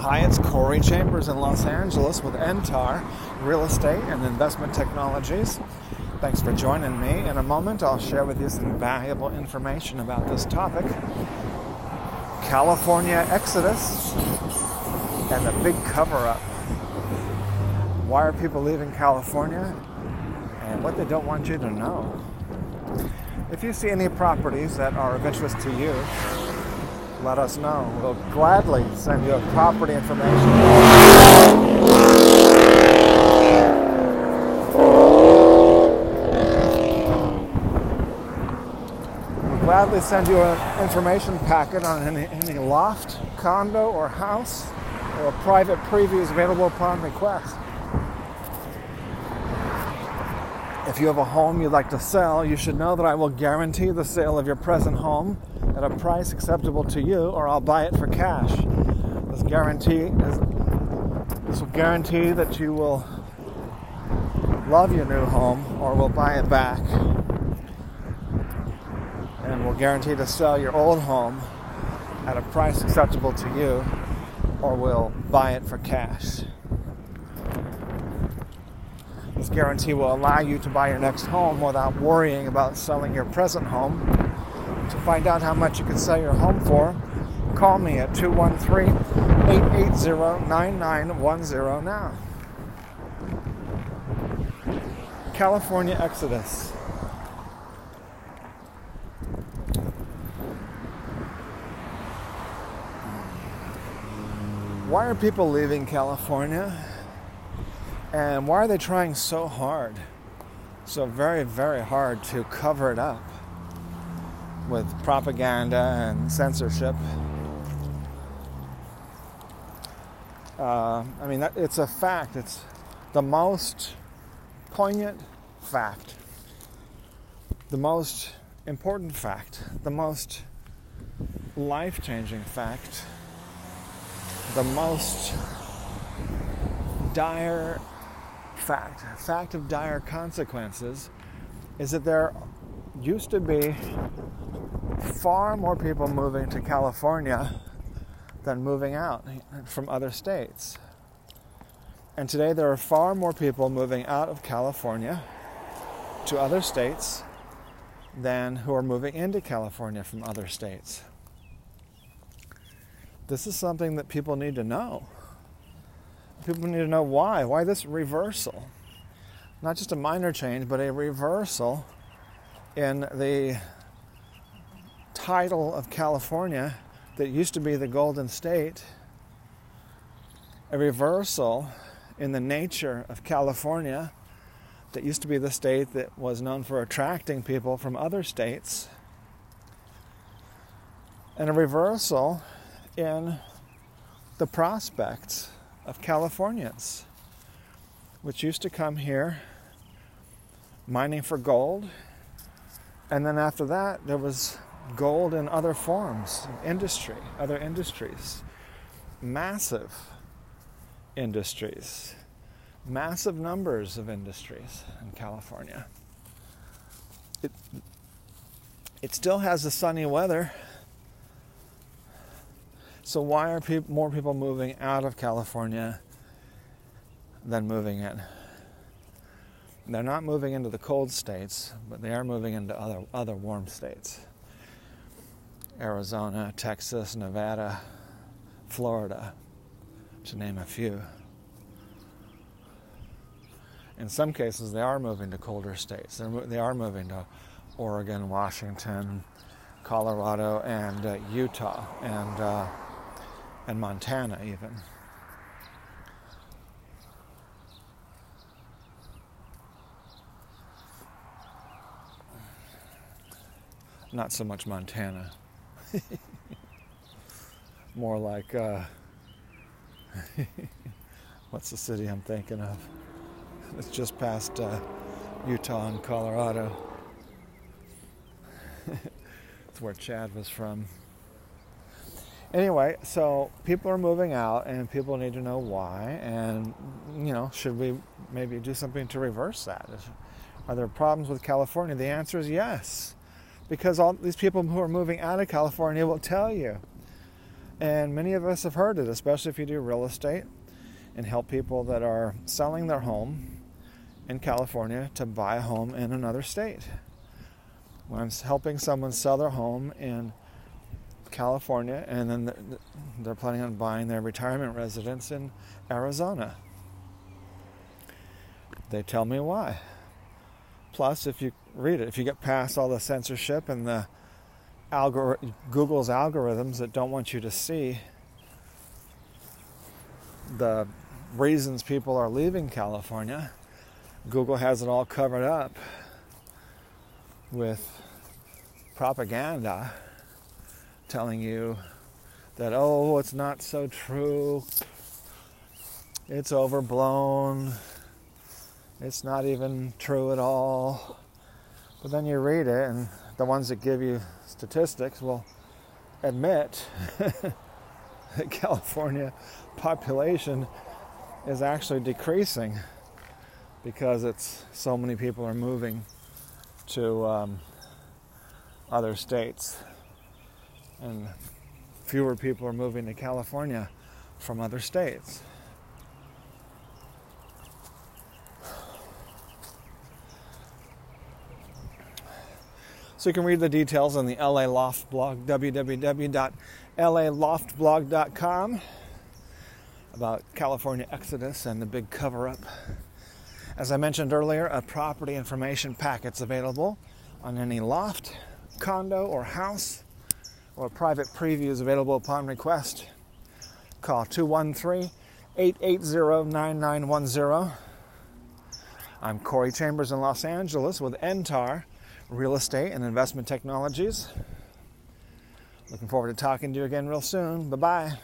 Hi, it's Corey Chambers in Los Angeles with Entar Real Estate and Investment Technologies. Thanks for joining me. In a moment, I'll share with you some valuable information about this topic California Exodus and the big cover up. Why are people leaving California and what they don't want you to know? If you see any properties that are of interest to you, let us know. We'll gladly send you a property information. We'll gladly send you an information packet on any, any loft, condo, or house, or private preview is available upon request. If you have a home you'd like to sell, you should know that I will guarantee the sale of your present home at a price acceptable to you, or I'll buy it for cash. This guarantee is, this will guarantee that you will love your new home, or will buy it back, and will guarantee to sell your old home at a price acceptable to you, or will buy it for cash. Guarantee will allow you to buy your next home without worrying about selling your present home. To find out how much you can sell your home for, call me at 213 880 9910 now. California Exodus. Why are people leaving California? And why are they trying so hard, so very, very hard to cover it up with propaganda and censorship? Uh, I mean, that, it's a fact. It's the most poignant fact, the most important fact, the most life changing fact, the most dire fact, fact of dire consequences, is that there used to be far more people moving to California than moving out from other states. And today there are far more people moving out of California to other states than who are moving into California from other states. This is something that people need to know people need to know why. Why this reversal? Not just a minor change, but a reversal in the title of California that used to be the Golden State. A reversal in the nature of California that used to be the state that was known for attracting people from other states. And a reversal in the prospects of Californians, which used to come here mining for gold. And then after that, there was gold in other forms, industry, other industries, massive industries, massive numbers of industries in California. It, it still has the sunny weather so why are pe- more people moving out of California than moving in? They're not moving into the cold states, but they are moving into other other warm states. Arizona, Texas, Nevada, Florida, to name a few. In some cases, they are moving to colder states. They're, they are moving to Oregon, Washington, Colorado, and uh, Utah, and uh, and Montana, even. Not so much Montana. More like, uh, what's the city I'm thinking of? It's just past uh, Utah and Colorado. it's where Chad was from anyway, so people are moving out and people need to know why. And, you know, should we maybe do something to reverse that? Are there problems with California? The answer is yes. Because all these people who are moving out of California will tell you And many of us have heard it, especially if you do real estate and help people that are selling their home in California to buy a home in another state. When I'm helping someone sell their home in California and then they're planning on buying their retirement residence in Arizona. They tell me why. Plus, if you read it, if you get past all the censorship and the algor- Google's algorithms that don't want you to see the reasons people are leaving California, Google has it all covered up with propaganda telling you that, oh, it's not so true, it's overblown, it's not even true at all. But then you read it, and the ones that give you statistics will admit that California population is actually decreasing because it's so many people are moving to um, other states and fewer people are moving to California from other states. So you can read the details on the LA Loft blog, www.laloftblog.com, about California Exodus and the big cover up. As I mentioned earlier, a property information packet's available on any loft, condo, or house, or private previews available upon request. Call 213 880 9910. I'm Corey Chambers in Los Angeles with NTAR real estate and investment technologies. Looking forward to talking to you again real soon. Bye bye.